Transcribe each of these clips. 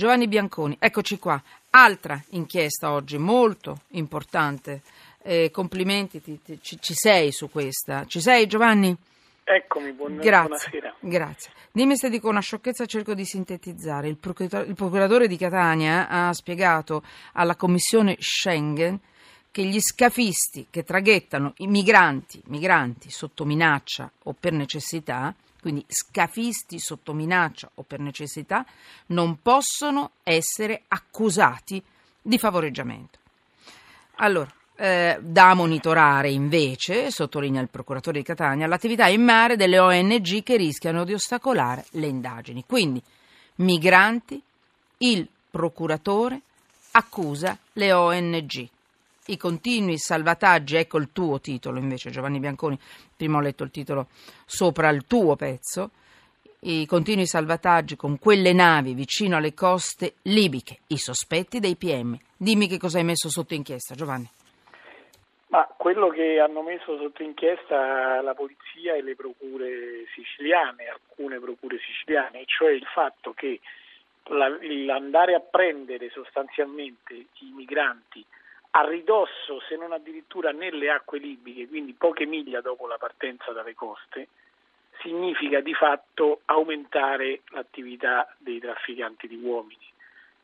Giovanni Bianconi, eccoci qua. Altra inchiesta oggi molto importante. Eh, complimenti, ti, ti, ci, ci, sei su questa. Ci sei Giovanni? Eccomi, buon, Grazie. buonasera. Grazie. Dimmi se dico una sciocchezza, cerco di sintetizzare. Il procuratore, il procuratore di Catania ha spiegato alla commissione Schengen che gli scafisti che traghettano i migranti, migranti sotto minaccia o per necessità, quindi scafisti sotto minaccia o per necessità, non possono essere accusati di favoreggiamento. Allora, eh, da monitorare invece, sottolinea il procuratore di Catania, l'attività in mare delle ONG che rischiano di ostacolare le indagini. Quindi, migranti, il procuratore accusa le ONG i continui salvataggi, ecco il tuo titolo invece Giovanni Bianconi, prima ho letto il titolo sopra il tuo pezzo, i continui salvataggi con quelle navi vicino alle coste libiche, i sospetti dei PM. Dimmi che cosa hai messo sotto inchiesta Giovanni. Ma quello che hanno messo sotto inchiesta la polizia e le procure siciliane, alcune procure siciliane, cioè il fatto che l'andare a prendere sostanzialmente i migranti a ridosso, se non addirittura nelle acque libiche, quindi poche miglia dopo la partenza dalle coste, significa di fatto aumentare l'attività dei trafficanti di uomini.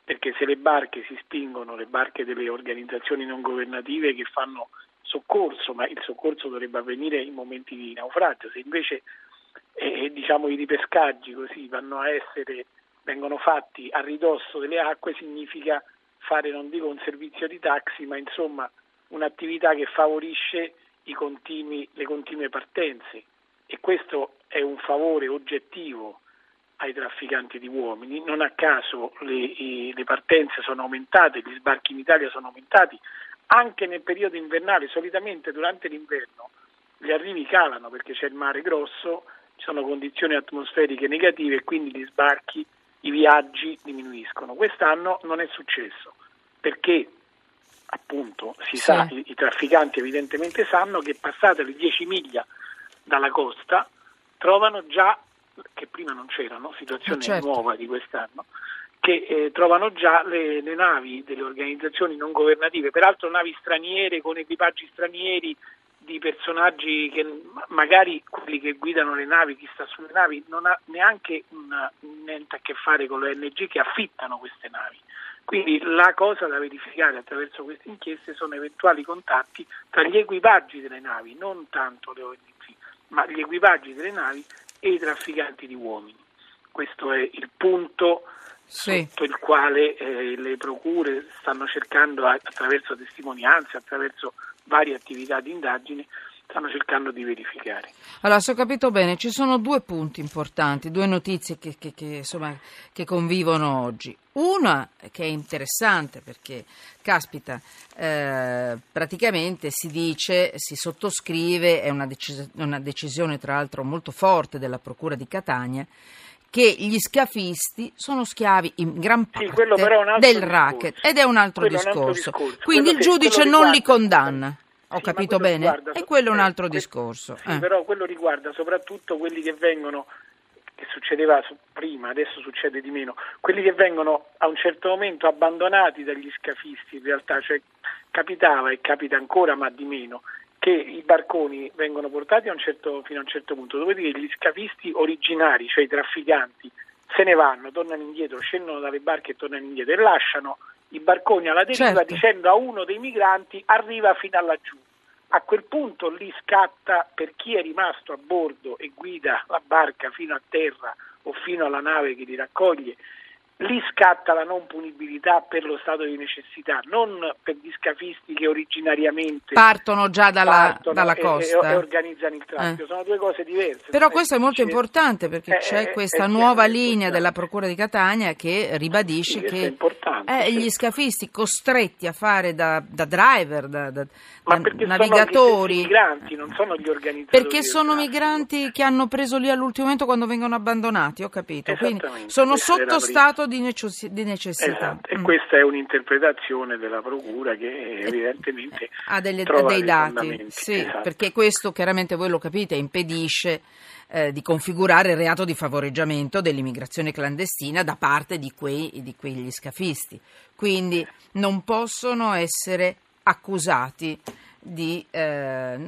Perché se le barche si spingono, le barche delle organizzazioni non governative che fanno soccorso, ma il soccorso dovrebbe avvenire in momenti di naufragio, se invece eh, diciamo, i ripescaggi così vanno a essere, vengono fatti a ridosso delle acque, significa fare non dico un servizio di taxi, ma insomma un'attività che favorisce continui, le continue partenze e questo è un favore oggettivo ai trafficanti di uomini. Non a caso le, le partenze sono aumentate, gli sbarchi in Italia sono aumentati anche nel periodo invernale, solitamente durante l'inverno gli arrivi calano perché c'è il mare grosso, ci sono condizioni atmosferiche negative e quindi gli sbarchi i viaggi diminuiscono. Quest'anno non è successo perché appunto si sì. sa, i, i, trafficanti evidentemente sanno che passate le 10 miglia dalla costa trovano già, che prima non c'erano, situazione certo. nuova di quest'anno, che eh, trovano già le, le, navi delle organizzazioni non governative, peraltro navi straniere con equipaggi stranieri di personaggi che magari quelli che guidano le navi, chi sta sulle navi, non ha neanche una, niente a che fare con le ONG che affittano queste navi. Quindi la cosa da verificare attraverso queste inchieste sono eventuali contatti tra gli equipaggi delle navi, non tanto le ONG, ma gli equipaggi delle navi e i trafficanti di uomini. Questo è il punto sì. sotto il quale eh, le procure stanno cercando attraverso testimonianze, attraverso varie attività di indagine stanno cercando di verificare. Allora, se ho capito bene, ci sono due punti importanti, due notizie che, che, che, insomma, che convivono oggi. Una che è interessante perché, caspita, eh, praticamente si dice, si sottoscrive, è una, decis- una decisione tra l'altro molto forte della Procura di Catania, che gli scafisti sono schiavi in gran parte sì, del discorso. racket ed è un altro, discorso. Un altro discorso. Quindi quello il giudice non li condanna. Ho sì, capito bene? Riguarda, e quello è un altro eh, discorso. Sì, eh. però quello riguarda soprattutto quelli che vengono, che succedeva prima, adesso succede di meno, quelli che vengono a un certo momento abbandonati dagli scafisti, in realtà, cioè capitava e capita ancora, ma di meno, che i barconi vengono portati a certo, fino a un certo punto, dopodiché gli scafisti originari, cioè i trafficanti, se ne vanno, tornano indietro, scendono dalle barche e tornano indietro e lasciano i barconi alla deriva certo. dicendo a uno dei migranti arriva fino a laggiù. A quel punto lì scatta per chi è rimasto a bordo e guida la barca fino a terra o fino alla nave che li raccoglie lì scatta la non punibilità per lo stato di necessità, non per gli scafisti che originariamente partono già dalla, partono dalla e, costa e, organizzano il traffico, eh. sono due cose diverse. Però questo è molto importante perché eh, c'è eh, questa eh, nuova linea della Procura di Catania che ribadisce che eh, gli scafisti costretti a fare da, da driver, da, da, da navigatori, migranti, non sono gli organizzatori. Perché sono migranti che hanno preso lì all'ultimo momento quando vengono abbandonati, ho capito. Quindi sono sotto stato di, necess- di necessità. Esatto. E mm. questa è un'interpretazione della Procura che evidentemente ha delle, dei dati, sì, esatto. perché questo chiaramente voi lo capite impedisce eh, di configurare il reato di favoreggiamento dell'immigrazione clandestina da parte di, quei, di quegli scafisti. Quindi non possono essere accusati di... Eh,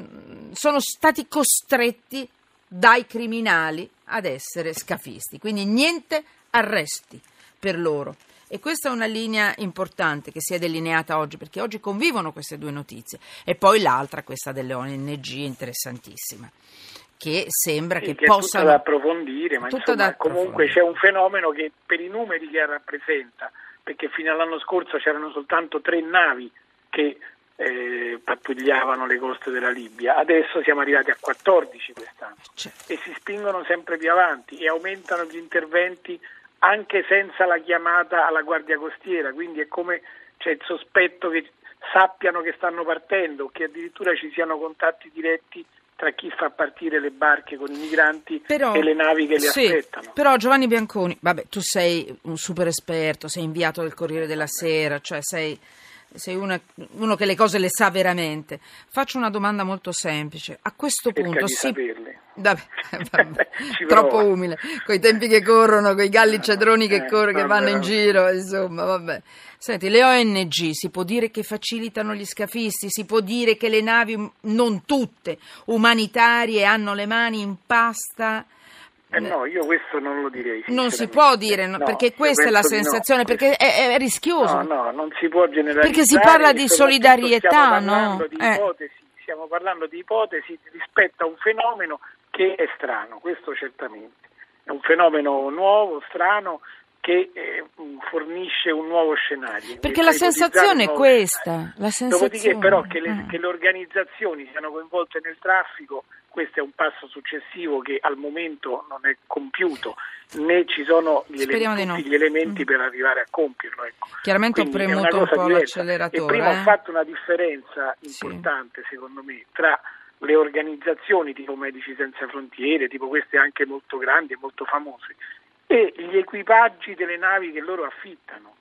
sono stati costretti dai criminali ad essere scafisti. Quindi niente arresti per loro. E questa è una linea importante che si è delineata oggi, perché oggi convivono queste due notizie. E poi l'altra, questa delle ONG, interessantissima, che sembra sì, che, che possano... È da approfondire, ma insomma, comunque c'è un fenomeno che per i numeri che rappresenta, perché fino all'anno scorso c'erano soltanto tre navi che eh, pattugliavano le coste della Libia, adesso siamo arrivati a 14 quest'anno certo. e si spingono sempre più avanti e aumentano gli interventi anche senza la chiamata alla Guardia Costiera, quindi è come c'è il sospetto che sappiano che stanno partendo, che addirittura ci siano contatti diretti tra chi fa partire le barche con i migranti però, e le navi che li sì, aspettano. Però Giovanni Bianconi, vabbè, tu sei un super esperto, sei inviato del Corriere della Sera, cioè sei sei una, uno che le cose le sa veramente. Faccio una domanda molto semplice. A questo Cerca punto. Saperle. Vabbè, vabbè, troppo umile, con i tempi che corrono, con i galli cedroni che, eh, corrono, che vanno in giro, insomma, vabbè. Senti, le ONG si può dire che facilitano gli scafisti, si può dire che le navi, non tutte, umanitarie, hanno le mani in pasta eh no, io questo non lo direi. Non si può dire, no, perché questa è la sensazione, no. perché è, è, rischioso. No, no, non si può generalizzare. Perché si parla di solidarietà, no? Di eh. ipotesi, stiamo parlando di ipotesi rispetto a un fenomeno che è strano, questo certamente. È un fenomeno nuovo, strano, che eh, fornisce un nuovo scenario. Perché la sensazione è questa. La sensazione. Dopodiché però che le, eh. che le organizzazioni siano coinvolte nel traffico questo è un passo successivo che al momento non è compiuto, né ci sono gli, elementi, no. gli elementi mm. per arrivare a compierlo. Ecco. Chiaramente Quindi ho premuto un po' diversa. l'acceleratore. E prima eh? ho fatto una differenza importante, sì. secondo me, tra le organizzazioni tipo Medici Senza Frontiere, tipo queste anche molto grandi e molto famose, e gli equipaggi delle navi che loro affittano.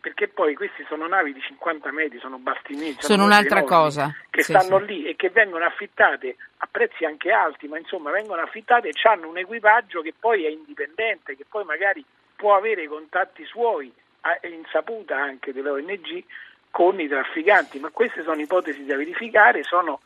Perché poi questi sono navi di 50 metri, sono bastimenti, sono, sono un'altra cosa. che sì, stanno sì. lì e che vengono affittate a prezzi anche alti, ma insomma vengono affittate e hanno un equipaggio che poi è indipendente, che poi magari può avere contatti suoi e insaputa anche delle ONG con i trafficanti, ma queste sono ipotesi da verificare, sono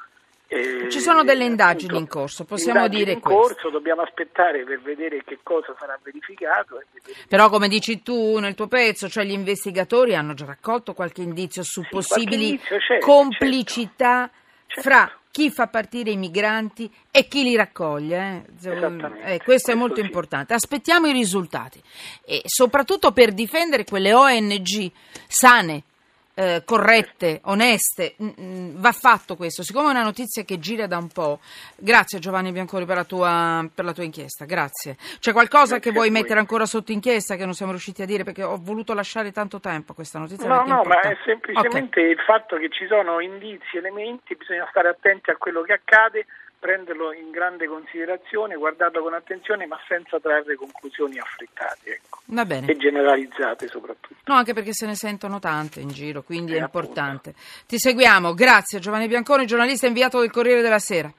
eh, Ci sono delle indagini appunto, in corso, possiamo indagini dire in questo. corso, dobbiamo aspettare per vedere che cosa sarà verificato. Però come dici tu nel tuo pezzo, cioè gli investigatori hanno già raccolto qualche indizio su sì, possibili indizio certo, complicità certo. fra chi fa partire i migranti e chi li raccoglie. Eh? Eh, questo è molto sì. importante. Aspettiamo i risultati e soprattutto per difendere quelle ONG sane eh, corrette, oneste, mm, va fatto questo. Siccome è una notizia che gira da un po', grazie Giovanni Biancori per la tua, per la tua inchiesta, grazie. C'è qualcosa grazie che vuoi mettere ancora sotto inchiesta che non siamo riusciti a dire perché ho voluto lasciare tanto tempo questa notizia? No, no, ma è semplicemente okay. il fatto che ci sono indizi, elementi, bisogna stare attenti a quello che accade prenderlo in grande considerazione, guardarlo con attenzione, ma senza trarre conclusioni affrettate ecco. e generalizzate soprattutto. No, anche perché se ne sentono tante in giro, quindi eh, è importante. Appunto. Ti seguiamo, grazie Giovanni Bianconi, giornalista inviato del Corriere della Sera.